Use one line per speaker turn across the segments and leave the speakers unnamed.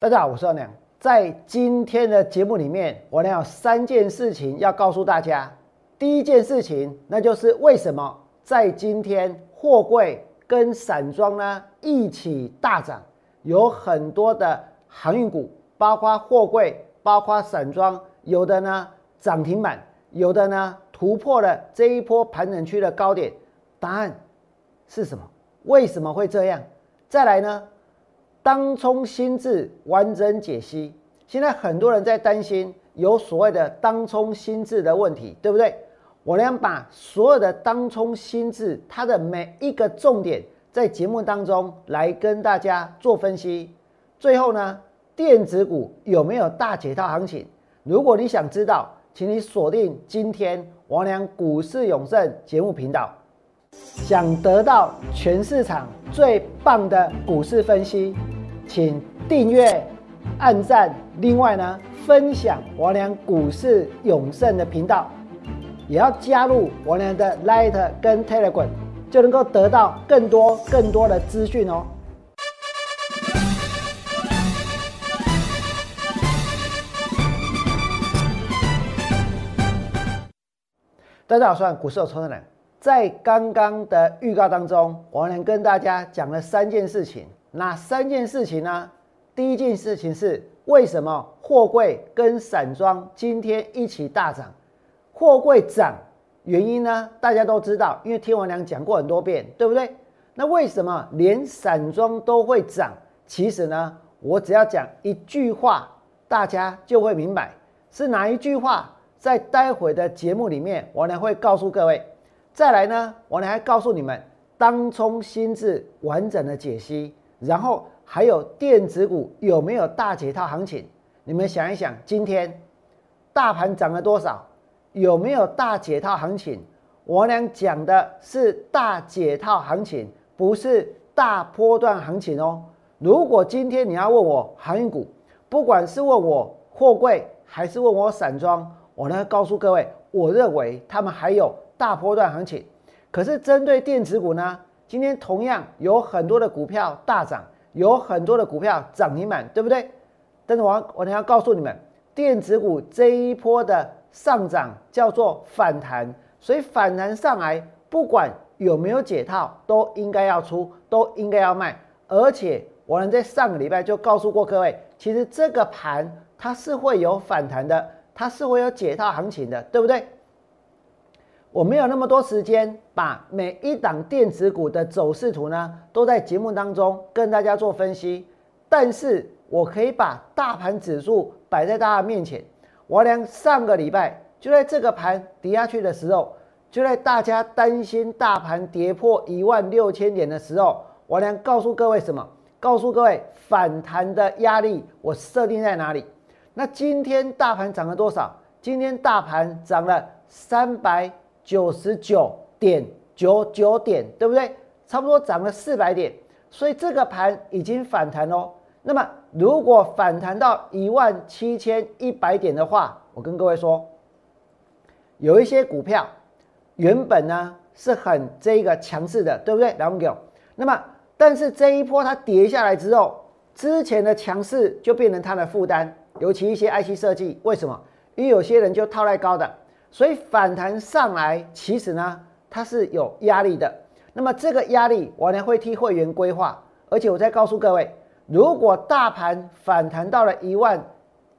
大家好，我是王良。在今天的节目里面，我呢有三件事情要告诉大家。第一件事情，那就是为什么在今天货柜跟散装呢一起大涨，有很多的航运股，包括货柜，包括散装，有的呢涨停板，有的呢突破了这一波盘整区的高点。答案是什么？为什么会这样？再来呢？当冲心智完整解析。现在很多人在担心有所谓的当冲心智的问题，对不对？我呢把所有的当冲心智它的每一个重点在节目当中来跟大家做分析。最后呢，电子股有没有大解套行情？如果你想知道，请你锁定今天王良股市永胜节目频道。想得到全市场最棒的股市分析，请订阅、按赞。另外呢，分享王良股市永胜的频道，也要加入王良的 Light 跟 Telegram，就能够得到更多更多的资讯哦。大家好，我是股市有创的人。在刚刚的预告当中，我能跟大家讲了三件事情。哪三件事情呢？第一件事情是为什么货柜跟散装今天一起大涨？货柜涨原因呢？大家都知道，因为听我娘讲过很多遍，对不对？那为什么连散装都会涨？其实呢，我只要讲一句话，大家就会明白是哪一句话。在待会的节目里面，我呢会告诉各位。再来呢，我呢还告诉你们当冲心智完整的解析，然后还有电子股有没有大解套行情？你们想一想，今天大盘涨了多少？有没有大解套行情？我俩讲的是大解套行情，不是大波段行情哦。如果今天你要问我航运股，不管是问我货柜还是问我散装，我呢告诉各位，我认为他们还有。大波段行情，可是针对电子股呢？今天同样有很多的股票大涨，有很多的股票涨停板，对不对？但是我我要告诉你们，电子股这一波的上涨叫做反弹，所以反弹上来，不管有没有解套，都应该要出，都应该要卖。而且我能在上个礼拜就告诉过各位，其实这个盘它是会有反弹的，它是会有解套行情的，对不对？我没有那么多时间把每一档电子股的走势图呢，都在节目当中跟大家做分析。但是我可以把大盘指数摆在大家面前。我俩上个礼拜就在这个盘跌下去的时候，就在大家担心大盘跌破一万六千点的时候，我俩告诉各位什么？告诉各位反弹的压力我设定在哪里？那今天大盘涨了多少？今天大盘涨了三百。九十九点九九点，对不对？差不多涨了四百点，所以这个盘已经反弹喽。那么，如果反弹到一万七千一百点的话，我跟各位说，有一些股票原本呢是很这个强势的，对不对？来，我们那么，但是这一波它跌下来之后，之前的强势就变成它的负担，尤其一些 IC 设计，为什么？因为有些人就套在高的。所以反弹上来，其实呢，它是有压力的。那么这个压力，我呢会替会员规划，而且我再告诉各位，如果大盘反弹到了一万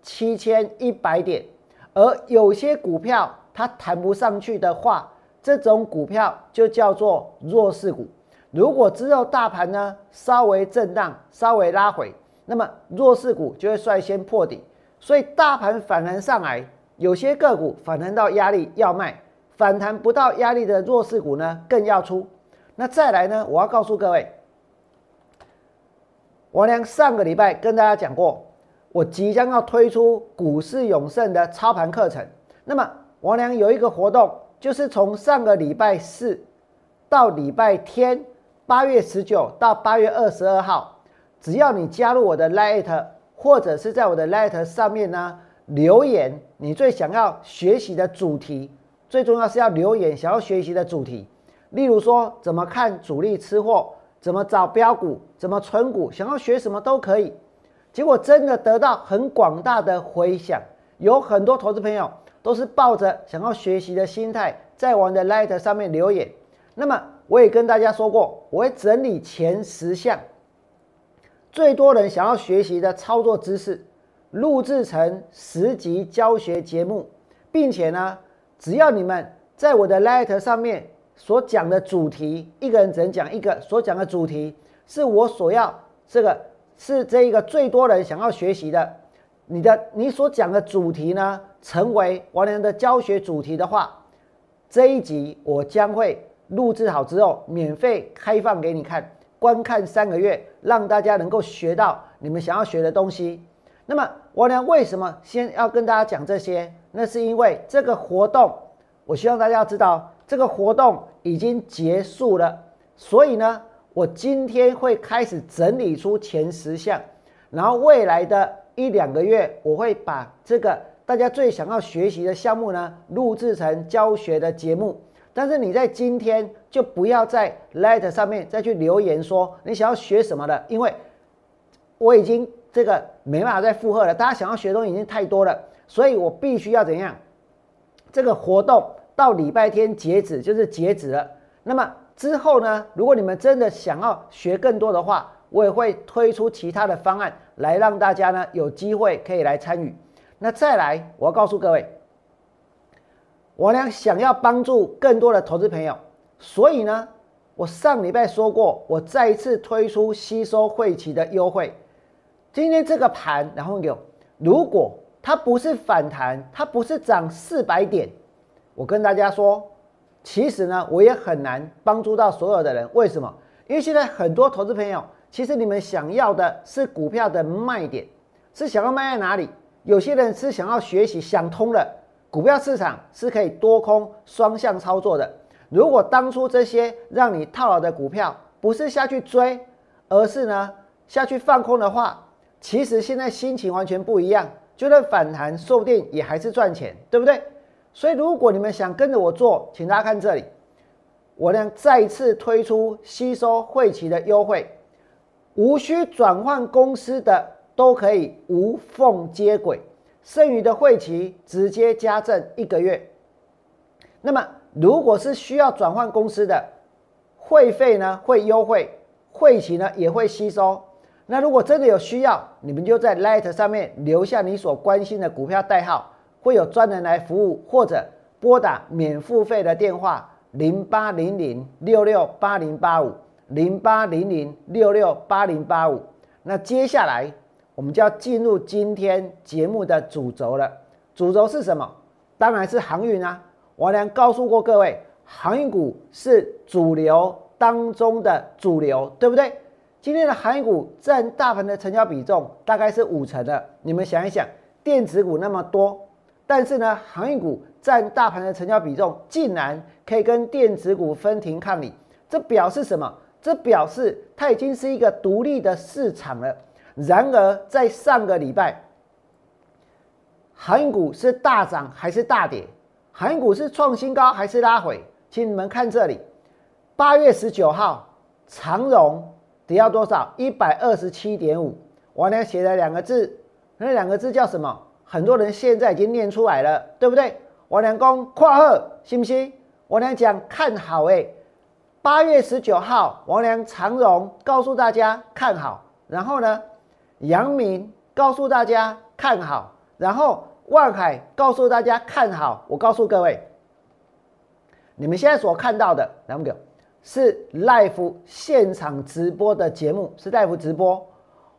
七千一百点，而有些股票它弹不上去的话，这种股票就叫做弱势股。如果之后大盘呢稍微震荡、稍微拉回，那么弱势股就会率先破底。所以大盘反弹上来。有些个股反弹到压力要卖，反弹不到压力的弱势股呢更要出。那再来呢？我要告诉各位，王良上个礼拜跟大家讲过，我即将要推出股市永胜的操盘课程。那么王良有一个活动，就是从上个礼拜四到礼拜天，八月十九到八月二十二号，只要你加入我的 Light，或者是在我的 Light 上面呢。留言你最想要学习的主题，最重要是要留言想要学习的主题。例如说，怎么看主力吃货，怎么找标股，怎么存股，想要学什么都可以。结果真的得到很广大的回响，有很多投资朋友都是抱着想要学习的心态，在我的 Light 上面留言。那么我也跟大家说过，我会整理前十项最多人想要学习的操作知识，录制成十集教学节目，并且呢，只要你们在我的 letter 上面所讲的主题，一个人只能讲一个，所讲的主题是我所要这个。是这一个最多人想要学习的，你的你所讲的主题呢，成为王良的教学主题的话，这一集我将会录制好之后，免费开放给你看，观看三个月，让大家能够学到你们想要学的东西。那么我呢为什么先要跟大家讲这些？那是因为这个活动，我希望大家要知道，这个活动已经结束了，所以呢。我今天会开始整理出前十项，然后未来的一两个月，我会把这个大家最想要学习的项目呢，录制成教学的节目。但是你在今天就不要在 Lite 上面再去留言说你想要学什么了，因为我已经这个没办法再负荷了。大家想要学的东西已经太多了，所以我必须要怎样？这个活动到礼拜天截止，就是截止了。那么。之后呢？如果你们真的想要学更多的话，我也会推出其他的方案来让大家呢有机会可以来参与。那再来，我要告诉各位，我呢想要帮助更多的投资朋友，所以呢，我上礼拜说过，我再一次推出吸收会期的优惠。今天这个盘，然后有，如果它不是反弹，它不是涨四百点，我跟大家说。其实呢，我也很难帮助到所有的人。为什么？因为现在很多投资朋友，其实你们想要的是股票的卖点，是想要卖在哪里？有些人是想要学习，想通了，股票市场是可以多空双向操作的。如果当初这些让你套牢的股票，不是下去追，而是呢下去放空的话，其实现在心情完全不一样。就算反弹，说不定也还是赚钱，对不对？所以，如果你们想跟着我做，请大家看这里，我呢再次推出吸收汇期的优惠，无需转换公司的都可以无缝接轨，剩余的汇期直接加赠一个月。那么，如果是需要转换公司的，会费呢会优惠，汇期呢也会吸收。那如果真的有需要，你们就在 Light 上面留下你所关心的股票代号。会有专人来服务，或者拨打免付费的电话零八零零六六八零八五零八零零六六八零八五。那接下来我们就要进入今天节目的主轴了。主轴是什么？当然是航运啊！我良告诉过各位，航运股是主流当中的主流，对不对？今天的航运股占大盘的成交比重大概是五成的。你们想一想，电子股那么多。但是呢，航运股占大盘的成交比重竟然可以跟电子股分庭抗礼，这表示什么？这表示它已经是一个独立的市场了。然而，在上个礼拜，航运股是大涨还是大跌？航运股是创新高还是拉回？请你们看这里，八月十九号，长荣只要多少？一百二十七点五。我呢写了两个字，那两个字叫什么？很多人现在已经念出来了，对不对？王良公跨贺，信不信？王良讲看好哎，八月十九号，王良长荣告诉大家看好，然后呢，阳明告诉大家看好，然后万海告诉大家看好。我告诉各位，你们现在所看到的两个是 live 现场直播的节目，是 live 直播。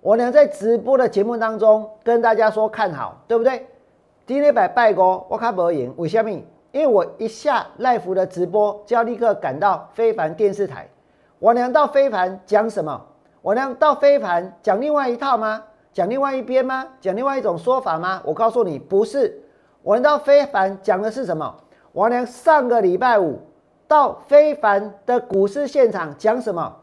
我呢在直播的节目当中跟大家说看好，对不对？今天百拜哥，我看不赢，为什么？因为我一下赖福的直播就要立刻赶到非凡电视台。我娘到非凡讲什么？我娘到非凡讲另外一套吗？讲另外一边吗？讲另外一种说法吗？我告诉你，不是。我到非凡讲的是什么？我娘上个礼拜五到非凡的股市现场讲什么？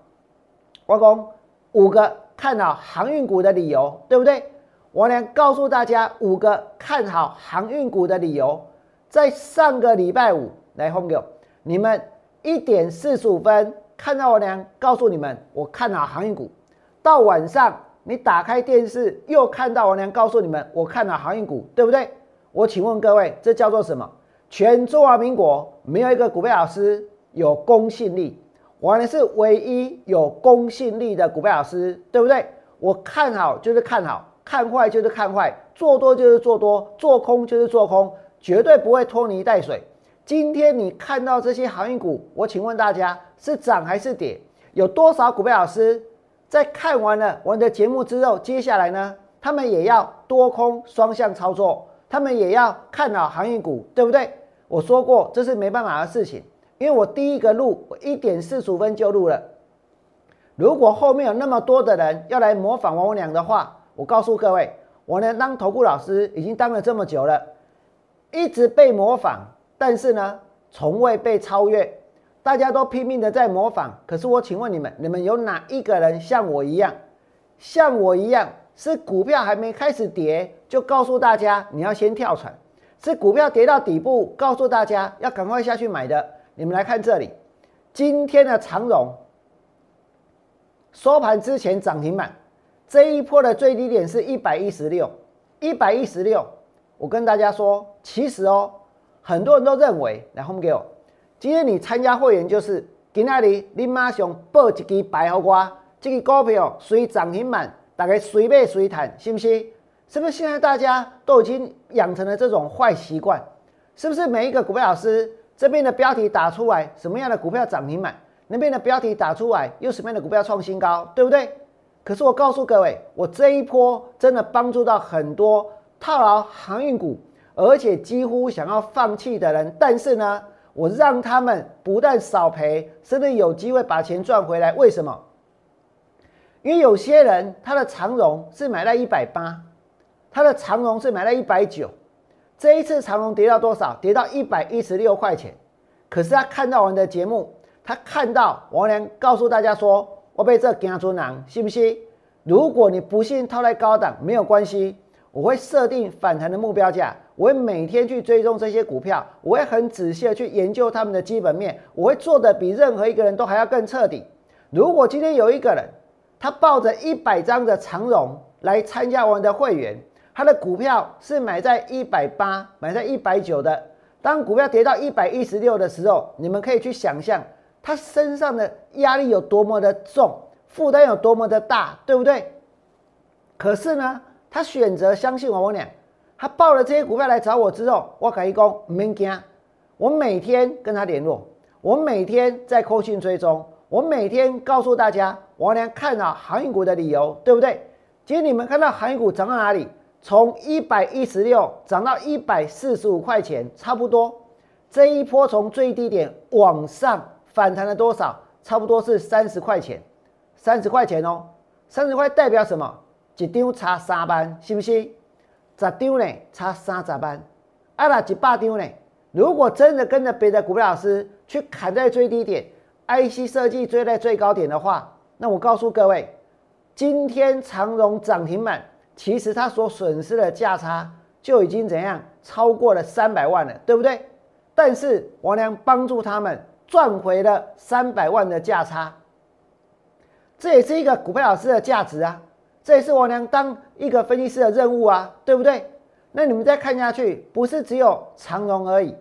我讲五个。看好航运股的理由，对不对？我呢告诉大家五个看好航运股的理由。在上个礼拜五来红牛，你们一点四十五分看到我娘告诉你们，我看好航运股。到晚上你打开电视又看到王良告诉你们，我看好航运股，对不对？我请问各位，这叫做什么？全中华民国没有一个股票老师有公信力，王良是唯一有公信力的股票老师，对不对？我看好就是看好，看坏就是看坏，做多就是做多，做空就是做空，绝对不会拖泥带水。今天你看到这些航运股，我请问大家是涨还是跌？有多少股票老师？在看完了我的节目之后，接下来呢，他们也要多空双向操作，他们也要看好航运股，对不对？我说过这是没办法的事情，因为我第一个录，我一点四十五分就录了。如果后面有那么多的人要来模仿王文良的话，我告诉各位，我呢当投顾老师已经当了这么久了，一直被模仿，但是呢，从未被超越。大家都拼命的在模仿，可是我请问你们，你们有哪一个人像我一样，像我一样是股票还没开始跌就告诉大家你要先跳船，是股票跌到底部告诉大家要赶快下去买的？你们来看这里，今天的长荣收盘之前涨停板，这一波的最低点是一百一十六，一百一十六。我跟大家说，其实哦，很多人都认为，来后面给我。今天你参加会员就是今那里你马上报一支白好瓜，这个股票随涨停板，大概随买随谈，是不是？是不是现在大家都已经养成了这种坏习惯？是不是每一个股票老师这边的标题打出来什么样的股票涨停板，那边的标题打出来又什么样的股票创新高，对不对？可是我告诉各位，我这一波真的帮助到很多套牢航运股，而且几乎想要放弃的人，但是呢？我让他们不但少赔，甚至有机会把钱赚回来。为什么？因为有些人他的长荣是买在一百八，他的长荣是买在一百九。这一次长荣跌到多少？跌到一百一十六块钱。可是他看到我们的节目，他看到王良告诉大家说：“我被这惊出囊，信不信？如果你不信套在高档，没有关系，我会设定反弹的目标价。”我会每天去追踪这些股票，我会很仔细的去研究他们的基本面，我会做的比任何一个人都还要更彻底。如果今天有一个人，他抱着一百张的长荣来参加我们的会员，他的股票是买在一百八、买在一百九的，当股票跌到一百一十六的时候，你们可以去想象他身上的压力有多么的重，负担有多么的大，对不对？可是呢，他选择相信我们俩。他报了这些股票来找我之后，我可以讲唔免惊，我每天跟他联络，我每天在扣讯追踪，我每天告诉大家我连看好航运股的理由，对不对？今天你们看到航运股涨到哪里？从一百一十六涨到一百四十五块钱，差不多。这一波从最低点往上反弹了多少？差不多是三十块钱，三十块钱哦，三十块代表什么？一张差三班，是不是？十张呢，差三十班；啊，那一百张呢？如果真的跟着别的股票老师去砍在最低点，IC 设计追在最高点的话，那我告诉各位，今天长荣涨停板，其实它所损失的价差就已经怎样超过了三百万了，对不对？但是王良帮助他们赚回了三百万的价差，这也是一个股票老师的价值啊。这也是王良当一个分析师的任务啊，对不对？那你们再看下去，不是只有长荣而已。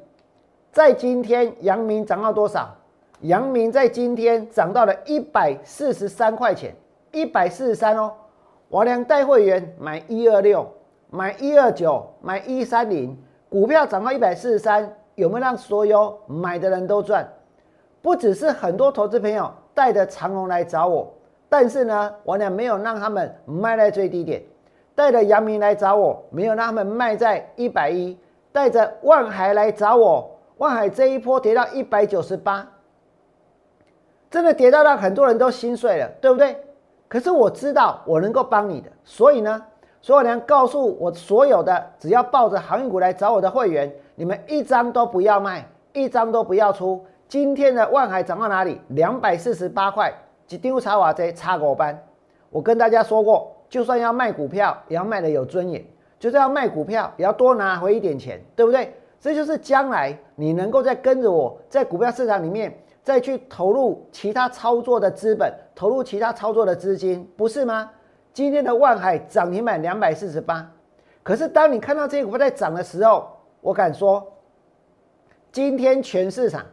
在今天，阳明涨到多少？阳明在今天涨到了一百四十三块钱，一百四十三哦。我娘带会员买一二六，买一二九，买一三零，股票涨到一百四十三，有没有让所有买的人都赚？不只是很多投资朋友带着长荣来找我。但是呢，我俩没有让他们卖在最低点，带着阳明来找我，没有让他们卖在一百一，带着万海来找我，万海这一波跌到一百九十八，真的跌到让很多人都心碎了，对不对？可是我知道我能够帮你的，所以呢，所有人告诉我所有的只要抱着航运股来找我的会员，你们一张都不要卖，一张都不要出。今天的万海涨到哪里？两百四十八块。一张查瓦这差狗班，我跟大家说过，就算要卖股票，也要卖的有尊严；就算要卖股票，也要多拿回一点钱，对不对？这就是将来你能够再跟着我在股票市场里面再去投入其他操作的资本，投入其他操作的资金，不是吗？今天的万海涨停板两百四十八。可是当你看到这些股票在涨的时候，我敢说，今天全市场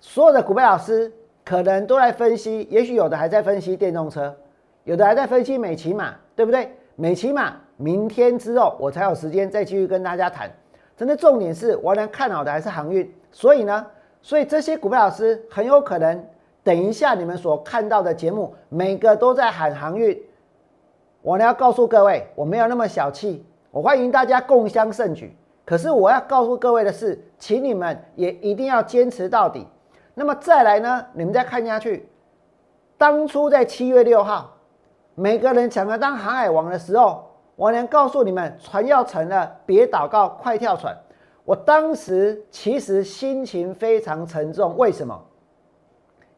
所有的股票老师可能都在分析，也许有的还在分析电动车，有的还在分析美骑马，对不对？美骑马明天之后我才有时间再继续跟大家谈。真的重点是，我能看好的还是航运，所以呢，所以这些股票老师很有可能等一下你们所看到的节目，每个都在喊航运。我呢要告诉各位，我没有那么小气。我欢迎大家共襄盛举，可是我要告诉各位的是，请你们也一定要坚持到底。那么再来呢？你们再看下去，当初在七月六号，每个人抢着当航海王的时候，我能告诉你们，船要沉了，别祷告，快跳船。我当时其实心情非常沉重，为什么？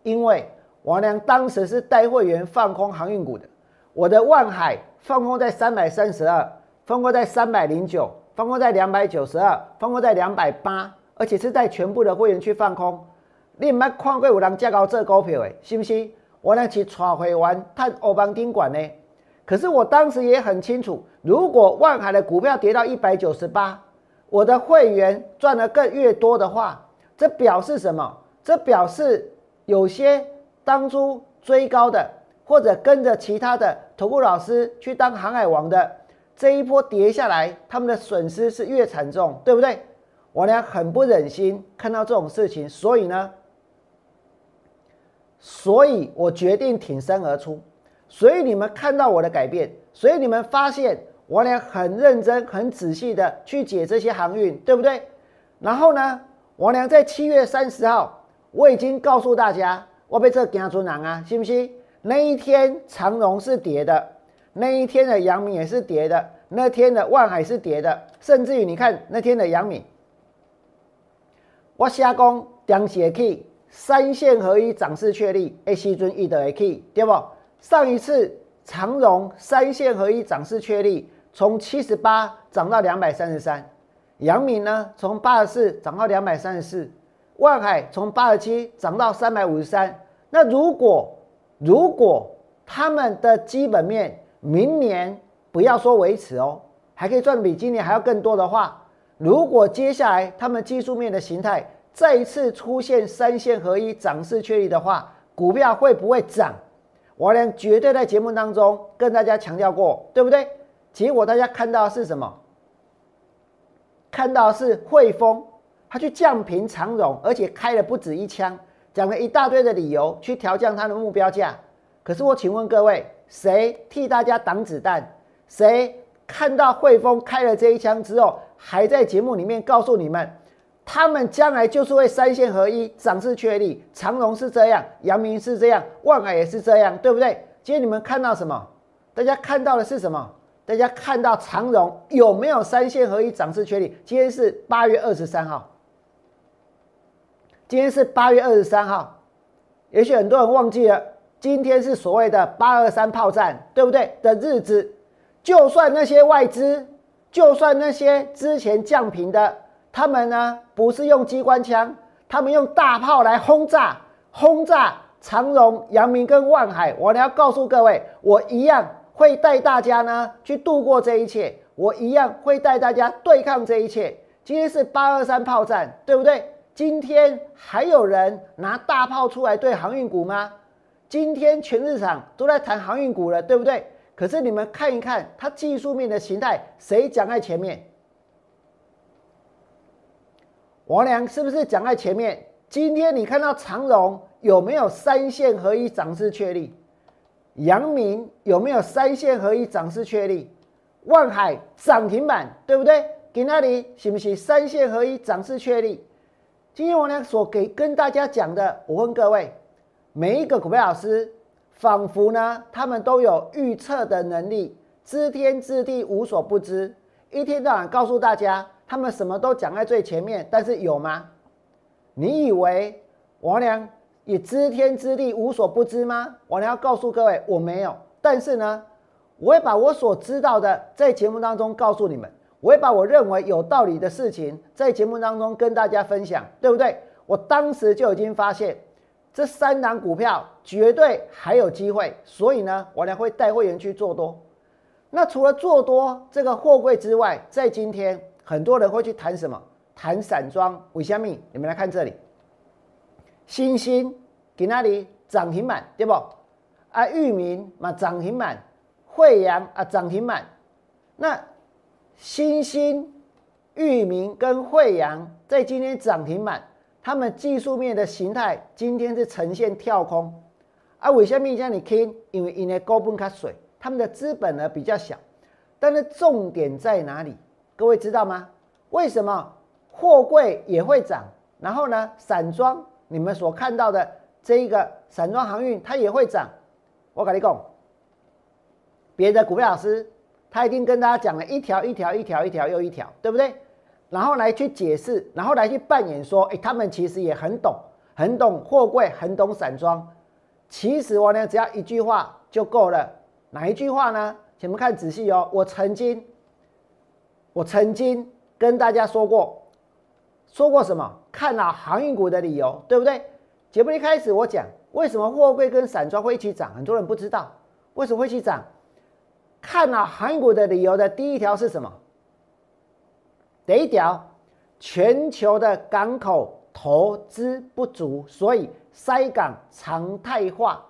因为王良当时是带会员放空航运股的，我的万海放空在三百三十二。放空在三百零九，放空在两百九十二，放空在两百八，而且是在全部的会员去放空。你唔捌看过有人价高这股票诶，是不是？我呢去炒会员探欧邦丁管呢？可是我当时也很清楚，如果万海的股票跌到一百九十八，我的会员赚的更越多的话，这表示什么？这表示有些当初追高的，或者跟着其他的投顾老师去当航海王的。这一波跌下来，他们的损失是越惨重，对不对？我俩很不忍心看到这种事情，所以呢，所以我决定挺身而出。所以你们看到我的改变，所以你们发现我俩很认真、很仔细的去解这些航运，对不对？然后呢，我俩在七月三十号，我已经告诉大家，我被这惊出囊啊，信不信？那一天长荣是跌的。那一天的阳明也是跌的，那天的万海是跌的，甚至于你看那天的阳明，我下工当时去三线合一涨势确立，A 时阵一的去对不？上一次长荣三线合一涨势确立，从七十八涨到两百三十三，阳明呢从八十四涨到两百三十四，万海从八十七涨到三百五十三。那如果如果他们的基本面，明年不要说维持哦，还可以赚比今年还要更多的话，如果接下来他们技术面的形态再一次出现三线合一涨势确立的话，股票会不会涨？我俩绝对在节目当中跟大家强调过，对不对？结果大家看到是什么？看到是汇丰，他去降平长荣，而且开了不止一枪，讲了一大堆的理由去调降他的目标价。可是我请问各位。谁替大家挡子弹？谁看到汇丰开了这一枪之后，还在节目里面告诉你们，他们将来就是会三线合一，涨势确立。长荣是这样，阳明是这样，万海也是这样，对不对？今天你们看到什么？大家看到的是什么？大家看到长荣有没有三线合一，涨势确立？今天是八月二十三号，今天是八月二十三号，也许很多人忘记了。今天是所谓的八二三炮战，对不对的日子？就算那些外资，就算那些之前降频的，他们呢不是用机关枪，他们用大炮来轰炸，轰炸长荣、阳明跟万海。我呢要告诉各位，我一样会带大家呢去度过这一切，我一样会带大家对抗这一切。今天是八二三炮战，对不对？今天还有人拿大炮出来对航运股吗？今天全市场都在谈航运股了，对不对？可是你们看一看它技术面的形态，谁讲在前面？王良是不是讲在前面？今天你看到长荣有没有三线合一涨势确立？阳明有没有三线合一涨势确立？万海涨停板，对不对？给那里是不是三线合一涨势确立？今天我呢所给跟大家讲的，我问各位。每一个股票老师，仿佛呢，他们都有预测的能力，知天知地无所不知，一天到晚告诉大家，他们什么都讲在最前面。但是有吗？你以为王良也知天知地无所不知吗？我呢要告诉各位，我没有。但是呢，我会把我所知道的在节目当中告诉你们，我会把我认为有道理的事情在节目当中跟大家分享，对不对？我当时就已经发现。这三档股票绝对还有机会，所以呢，我呢会带会员去做多。那除了做多这个货柜之外，在今天很多人会去谈什么？谈散装。为什么？你们来看这里，星星给那里涨停板，对不？啊，域名嘛涨停板，惠阳啊涨停板。那星星、域名跟惠阳在今天涨停板，他们技术面的形态今天是呈现跳空。啊，为什么这样？你听，因为因为高本卡水。他们的资本呢比较小，但是重点在哪里？各位知道吗？为什么货柜也会涨？然后呢，散装你们所看到的这一个散装航运它也会涨？我跟你讲，别的股票老师他一定跟大家讲了一条一条一条一条又一条，对不对？然后来去解释，然后来去扮演说，哎，他们其实也很懂，很懂货柜，很懂散装。其实我呢，只要一句话就够了。哪一句话呢？请们看仔细哦。我曾经，我曾经跟大家说过，说过什么？看好航运股的理由，对不对？节目一开始我讲，为什么货柜跟散装会一起涨？很多人不知道为什么会一起涨。看好航运股的理由的第一条是什么？第一条，全球的港口投资不足，所以塞港常态化。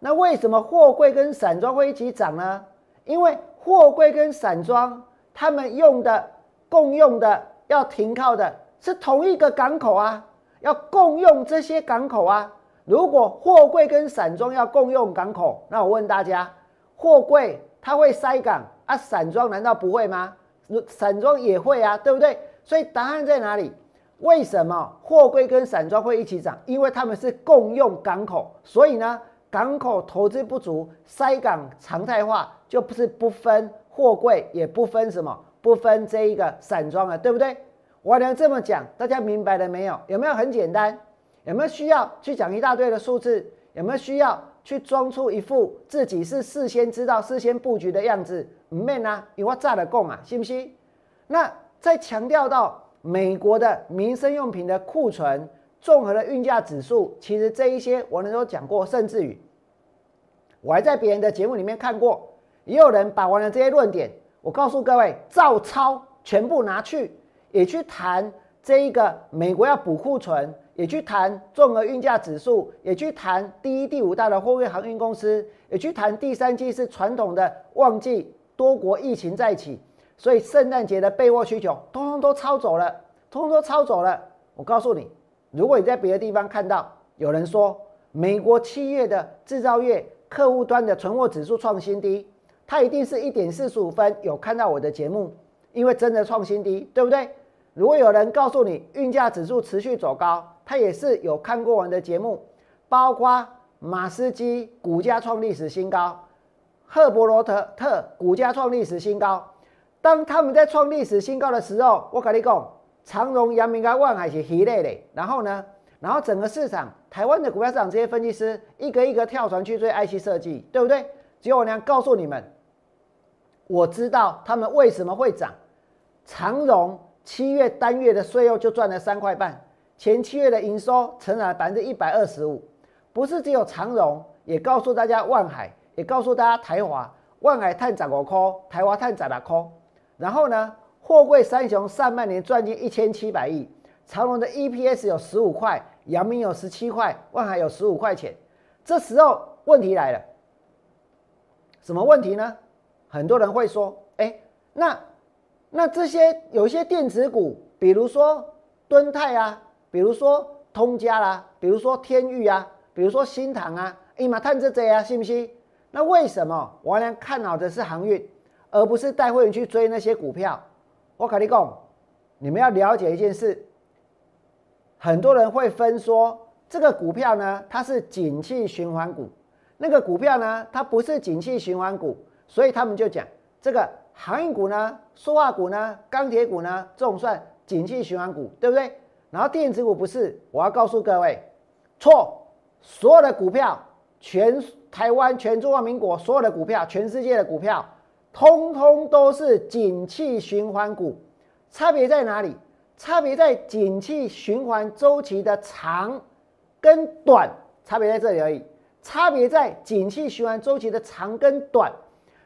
那为什么货柜跟散装会一起涨呢？因为货柜跟散装，他们用的共用的要停靠的是同一个港口啊，要共用这些港口啊。如果货柜跟散装要共用港口，那我问大家，货柜它会塞港啊，散装难道不会吗？散装也会啊，对不对？所以答案在哪里？为什么货柜跟散装会一起涨？因为他们是共用港口，所以呢？港口投资不足，塞港常态化，就不是不分货柜，也不分什么，不分这一个散装了，对不对？我能这么讲，大家明白了没有？有没有很简单？有没有需要去讲一大堆的数字？有没有需要去装出一副自己是事先知道、事先布局的样子？唔免啊，因为炸了供啊，信不信？那再强调到美国的民生用品的库存。综合的运价指数，其实这一些我们都讲过，甚至于我还在别人的节目里面看过，也有人把完了这些论点，我告诉各位，照抄全部拿去，也去谈这一个美国要补库存，也去谈综合运价指数，也去谈第一、第五大的货运航运公司，也去谈第三季是传统的旺季，多国疫情再起，所以圣诞节的备货需求，通通都抄走了，通通都抄走了。我告诉你。如果你在别的地方看到有人说美国七月的制造业客户端的存货指数创新低，他一定是一点四十五分有看到我的节目，因为真的创新低，对不对？如果有人告诉你运价指数持续走高，他也是有看过我们的节目，包括马斯基股价创历史新高，赫伯罗特特股价创历史新高，当他们在创历史新高的时候，我跟你讲。长荣、阳明、跟万海是系列的，然后呢，然后整个市场，台湾的股票市场这些分析师一个一个跳船去追 IC 设计，对不对？只有我娘告诉你们，我知道他们为什么会涨。长荣七月单月的税后就赚了三块半，前七月的营收成长百分之一百二十五。不是只有长荣，也告诉大家万海，也告诉大家台华，万海探涨五块，台华探涨了块。然后呢？货柜三雄上半年赚进一千七百亿，长荣的 EPS 有十五块，阳明有十七块，万海有十五块钱。这时候问题来了，什么问题呢？很多人会说，哎，那那这些有一些电子股，比如说敦泰啊，比如说通家啦，比如说天域啊，比如说新唐啊，哎嘛探这这啊，信不信？那为什么我俩看好的是航运，而不是带会员去追那些股票？我跟你讲，你们要了解一件事，很多人会分说这个股票呢，它是景气循环股；那个股票呢，它不是景气循环股，所以他们就讲这个航运股呢、塑化股呢、钢铁股呢，这种算景气循环股，对不对？然后电子股不是，我要告诉各位，错，所有的股票，全台湾、全中华民国所有的股票，全世界的股票。通通都是景气循环股，差别在哪里？差别在景气循环周期的长跟短差别在这里而已，差别在景气循环周期的长跟短。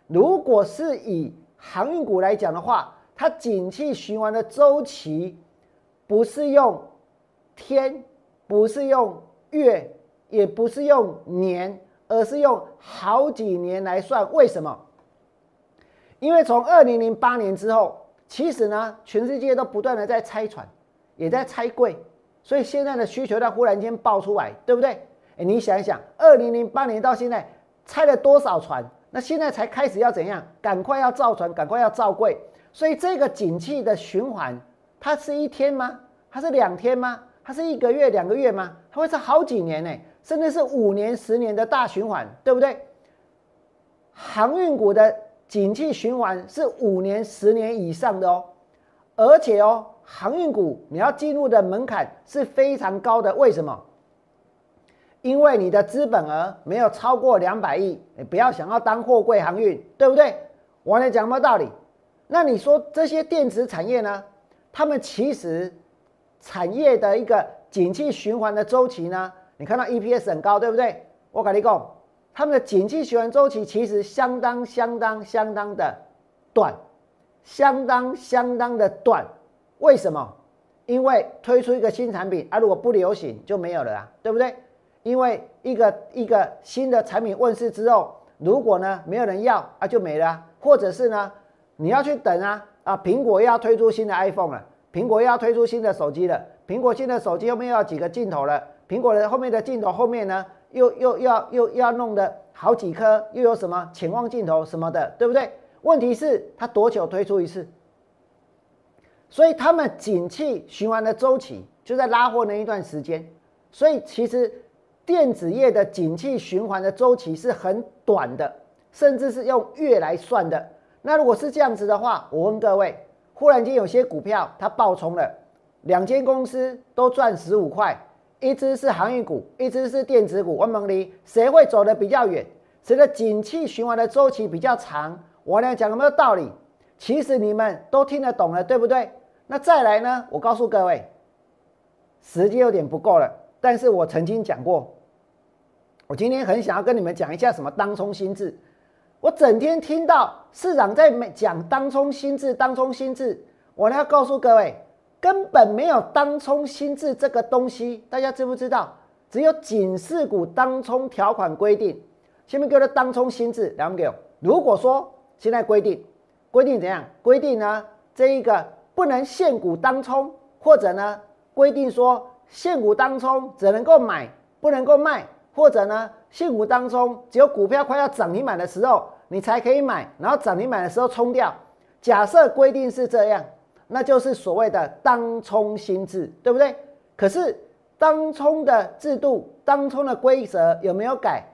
如果是以航运股来讲的话，它景气循环的周期不是用天，不是用月，也不是用年，而是用好几年来算。为什么？因为从二零零八年之后，其实呢，全世界都不断的在拆船，也在拆柜，所以现在的需求量忽然间爆出来，对不对？哎，你想一想，二零零八年到现在拆了多少船？那现在才开始要怎样？赶快要造船，赶快要造柜。所以这个景气的循环，它是一天吗？它是两天吗？它是一个月、两个月吗？它会是好几年呢，甚至是五年、十年的大循环，对不对？航运股的景气循环是五年、十年以上的哦，而且哦，航运股你要进入的门槛是非常高的。为什么？因为你的资本额没有超过两百亿，你不要想要当货柜航运，对不对？我来讲什么道理？那你说这些电子产业呢？他们其实产业的一个景气循环的周期呢？你看到 EPS 很高，对不对？我跟你讲，他们的景气循环周期其实相当相当相当的短，相当相当的短。为什么？因为推出一个新产品啊，如果不流行就没有了啊，对不对？因为一个一个新的产品问世之后，如果呢没有人要啊，就没了。或者是呢，你要去等啊啊，苹果又要推出新的 iPhone 了，苹果又要推出新的手机了，苹果新的手机后面又要几个镜头了，苹果的后面的镜头后面呢，又又要又要弄的好几颗，又有什么潜望镜头什么的，对不对？问题是它多久推出一次？所以他们景气循环的周期就在拉货那一段时间，所以其实。电子业的景气循环的周期是很短的，甚至是用月来算的。那如果是这样子的话，我问各位，忽然间有些股票它爆冲了，两间公司都赚十五块，一只是航运股，一只是电子股，我问你，谁会走得比较远？谁的景气循环的周期比较长？我俩讲有没有道理？其实你们都听得懂了，对不对？那再来呢？我告诉各位，时间有点不够了。但是我曾经讲过，我今天很想要跟你们讲一下什么当冲心智。我整天听到市长在讲当冲心智，当冲心智，我呢要告诉各位，根本没有当冲心智这个东西。大家知不知道？只有警示股当冲条款规定。前面给我当冲心智，两个。如果说现在规定，规定怎样？规定呢？这一个不能限股当冲，或者呢规定说。现股当中只能够买，不能够卖，或者呢，现股当中只有股票快要涨停板的时候，你才可以买，然后涨停板的时候冲掉。假设规定是这样，那就是所谓的当冲心智，对不对？可是当冲的制度、当冲的规则有没有改？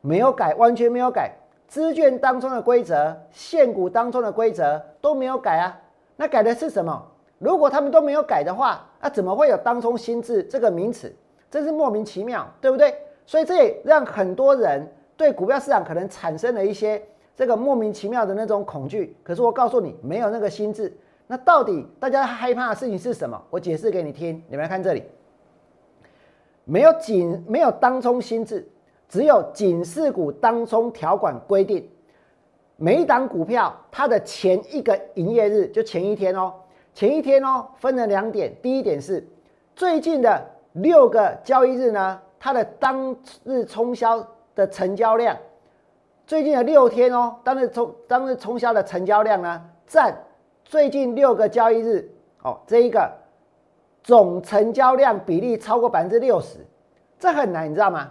没有改，完全没有改。资券当中的规则、现股当中的规则都没有改啊。那改的是什么？如果他们都没有改的话，那怎么会有当冲心智这个名词？真是莫名其妙，对不对？所以这也让很多人对股票市场可能产生了一些这个莫名其妙的那种恐惧。可是我告诉你，没有那个心智。那到底大家害怕的事情是什么？我解释给你听。你们来看这里，没有警，没有当冲心智，只有警示股当冲条款规定，每一档股票它的前一个营业日就前一天哦。前一天哦，分了两点。第一点是最近的六个交易日呢，它的当日冲销的成交量，最近的六天哦，当日冲当日冲销的成交量呢，占最近六个交易日哦这一个总成交量比例超过百分之六十，这很难，你知道吗？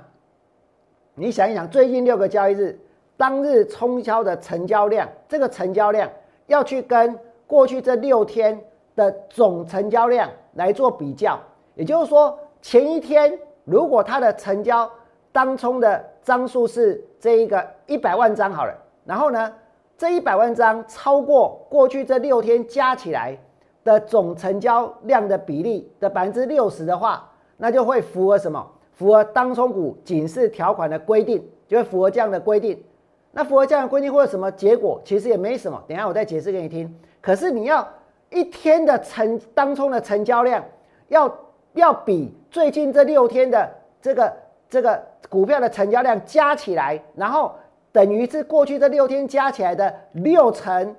你想一想，最近六个交易日当日冲销的成交量，这个成交量要去跟过去这六天。的总成交量来做比较，也就是说，前一天如果它的成交当冲的张数是这一个一百万张好了，然后呢，这一百万张超过过去这六天加起来的总成交量的比例的百分之六十的话，那就会符合什么？符合当冲股警示条款的规定，就会符合这样的规定。那符合这样的规定会有什么结果？其实也没什么，等下我再解释给你听。可是你要。一天的成当冲的成交量，要要比最近这六天的这个这个股票的成交量加起来，然后等于是过去这六天加起来的六成，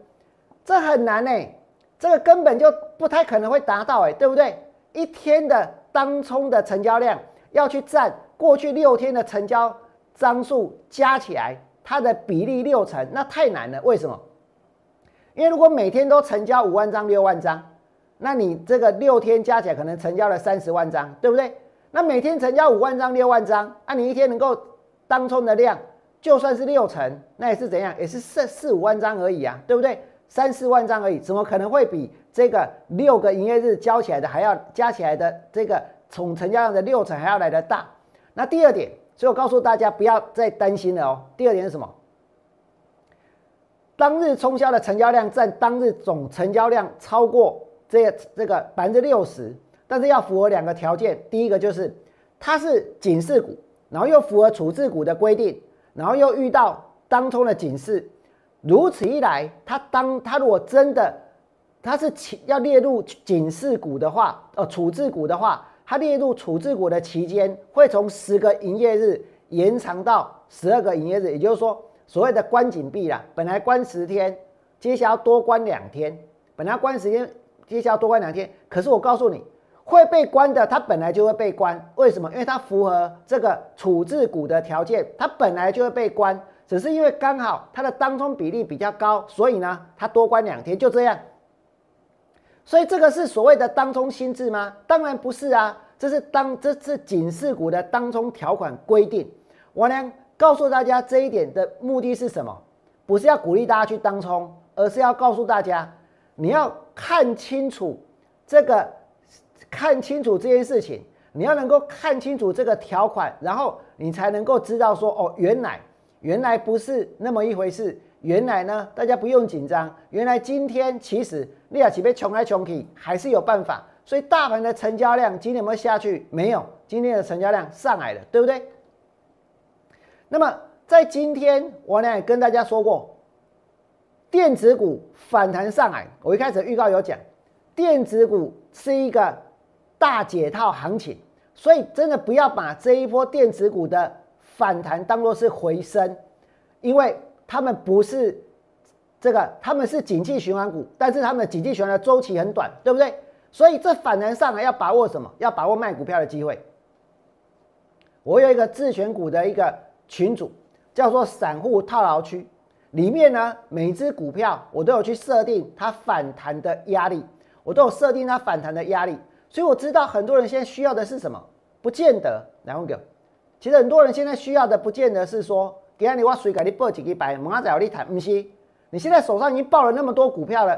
这很难呢，这个根本就不太可能会达到哎，对不对？一天的当冲的成交量要去占过去六天的成交张数加起来，它的比例六成，那太难了。为什么？因为如果每天都成交五万张、六万张，那你这个六天加起来可能成交了三十万张，对不对？那每天成交五万张、六万张，那你一天能够当冲的量，就算是六成，那也是怎样？也是四四五万张而已啊，对不对？三四万张而已，怎么可能会比这个六个营业日交起来的还要加起来的这个总成交量的六成还要来的大？那第二点，所以我告诉大家不要再担心了哦。第二点是什么？当日冲销的成交量占当日总成交量超过这这个百分之六十。但是要符合两个条件，第一个就是它是警示股，然后又符合处置股的规定，然后又遇到当冲的警示，如此一来，它当它如果真的它是要列入警示股的话，呃，处置股的话，它列入处置股的期间会从十个营业日延长到十二个营业日，也就是说，所谓的关紧闭啦，本来关十天，接下来多关两天，本来关十天，接下来多关两天，可是我告诉你。会被关的，它本来就会被关。为什么？因为它符合这个处置股的条件，它本来就会被关。只是因为刚好它的当冲比例比较高，所以呢，它多关两天，就这样。所以这个是所谓的当冲心智吗？当然不是啊，这是当这是警示股的当冲条款规定。我呢告诉大家这一点的目的是什么？不是要鼓励大家去当冲，而是要告诉大家，你要看清楚这个。看清楚这件事情，你要能够看清楚这个条款，然后你才能够知道说，哦，原来原来不是那么一回事。原来呢，大家不用紧张。原来今天其实利亚奇被穷来穷去，还是有办法。所以大盘的成交量今天有没有下去？没有，今天的成交量上来了，对不对？那么在今天，我呢跟大家说过，电子股反弹上来，我一开始预告有讲，电子股是一个。大解套行情，所以真的不要把这一波电子股的反弹当做是回升，因为他们不是这个，他们是景气循环股，但是他们的景气循环的周期很短，对不对？所以这反弹上来要把握什么？要把握卖股票的机会。我有一个自选股的一个群组，叫做散户套牢区，里面呢每只股票我都有去设定它反弹的压力，我都有设定它反弹的压力。所以我知道很多人现在需要的是什么？不见得，然后个，其实很多人现在需要的不见得是说，给你我水给你报几个百，马仔要你谈，不是？你现在手上已经报了那么多股票了，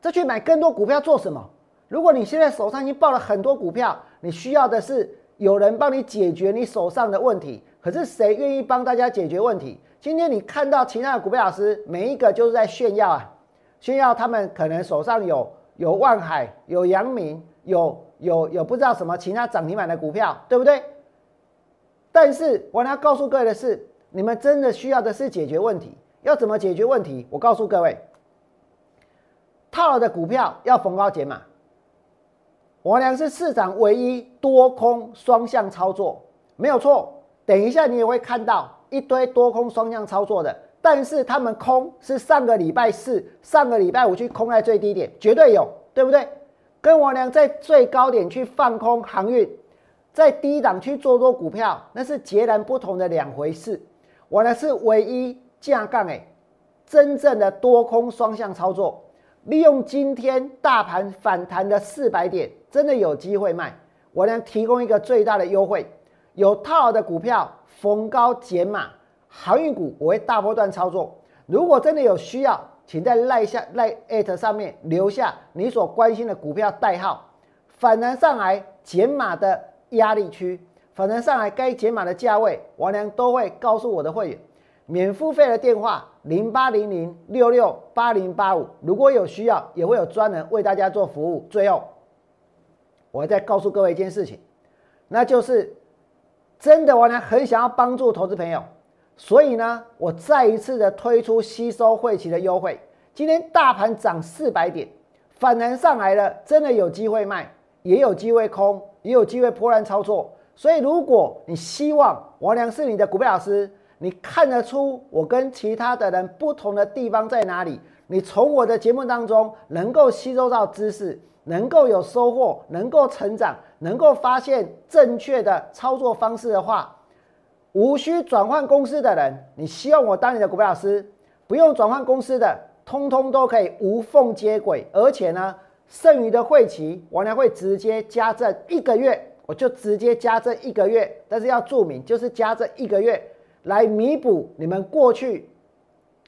再去买更多股票做什么？如果你现在手上已经报了很多股票，你需要的是有人帮你解决你手上的问题。可是谁愿意帮大家解决问题？今天你看到其他的股票老师，每一个就是在炫耀啊，炫耀他们可能手上有有万海，有阳明，有。有有不知道什么其他涨停板的股票，对不对？但是我要告诉各位的是，你们真的需要的是解决问题。要怎么解决问题？我告诉各位，套了的股票要逢高减码。我俩是市场唯一多空双向操作，没有错。等一下你也会看到一堆多空双向操作的，但是他们空是上个礼拜四、上个礼拜五去空在最低点，绝对有，对不对？跟我俩在最高点去放空航运，在低档去做多股票，那是截然不同的两回事。我呢是唯一架杠哎，真正的多空双向操作，利用今天大盘反弹的四百点，真的有机会卖。我呢提供一个最大的优惠，有套牢的股票逢高减码，航运股我会大波段操作。如果真的有需要。请在赖下赖艾特上面留下你所关心的股票代号，反弹上来减码的压力区，反弹上来该减码的价位，王良都会告诉我的会员。免付费的电话零八零零六六八零八五，如果有需要，也会有专人为大家做服务。最后，我再告诉各位一件事情，那就是真的，王良很想要帮助投资朋友。所以呢，我再一次的推出吸收汇期的优惠。今天大盘涨四百点，反弹上来了，真的有机会卖，也有机会空，也有机会破烂操作。所以如果你希望王良是你的股票老师，你看得出我跟其他的人不同的地方在哪里？你从我的节目当中能够吸收到知识，能够有收获，能够成长，能够发现正确的操作方式的话，无需转换公司的人，你希望我当你的股票老师，不用转换公司的，通通都可以无缝接轨，而且呢，剩余的会期我呢会直接加赠一个月，我就直接加赠一个月，但是要注明就是加赠一个月。来弥补你们过去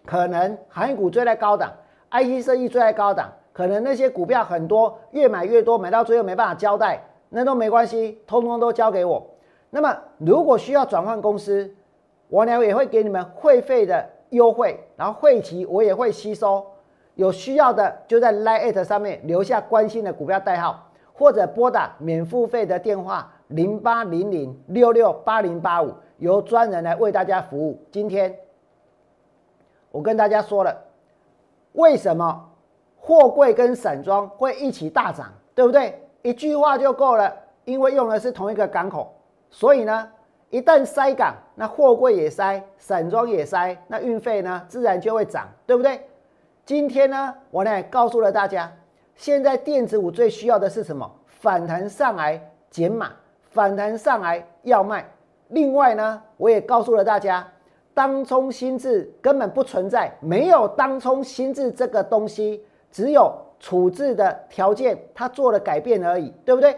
可能行业股追在高档，IC 设计追在高档，可能那些股票很多越买越多，买到最后没办法交代，那都没关系，通通都交给我。那么如果需要转换公司，我呢也会给你们会费的优惠，然后会期我也会吸收。有需要的就在 Line 上面留下关心的股票代号，或者拨打免付费的电话零八零零六六八零八五。由专人来为大家服务。今天我跟大家说了，为什么货柜跟散装会一起大涨，对不对？一句话就够了，因为用的是同一个港口，所以呢，一旦塞港，那货柜也塞，散装也塞，那运费呢自然就会涨，对不对？今天呢，我呢告诉了大家，现在电子股最需要的是什么？反弹上来减码，反弹上来要卖。另外呢，我也告诉了大家，当冲心智根本不存在，没有当冲心智这个东西，只有处置的条件，他做了改变而已，对不对？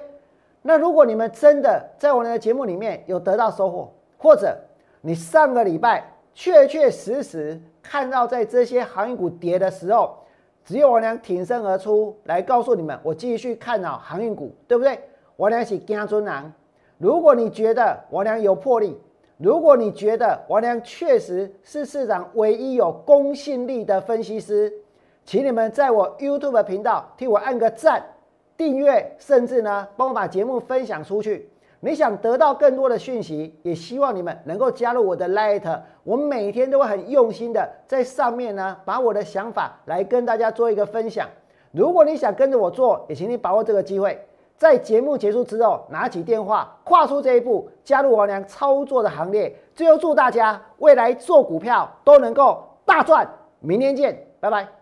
那如果你们真的在我们的节目里面有得到收获，或者你上个礼拜确确实实看到在这些航运股跌的时候，只有我俩挺身而出来告诉你们，我继续看好航运股，对不对？我俩是惊尊郎。如果你觉得我娘有魄力，如果你觉得我娘确实是市场唯一有公信力的分析师，请你们在我 YouTube 频道替我按个赞、订阅，甚至呢帮我把节目分享出去。你想得到更多的讯息，也希望你们能够加入我的 Light，我每天都会很用心的在上面呢把我的想法来跟大家做一个分享。如果你想跟着我做，也请你把握这个机会。在节目结束之后，拿起电话，跨出这一步，加入王良操作的行列。最后祝大家未来做股票都能够大赚！明天见，拜拜！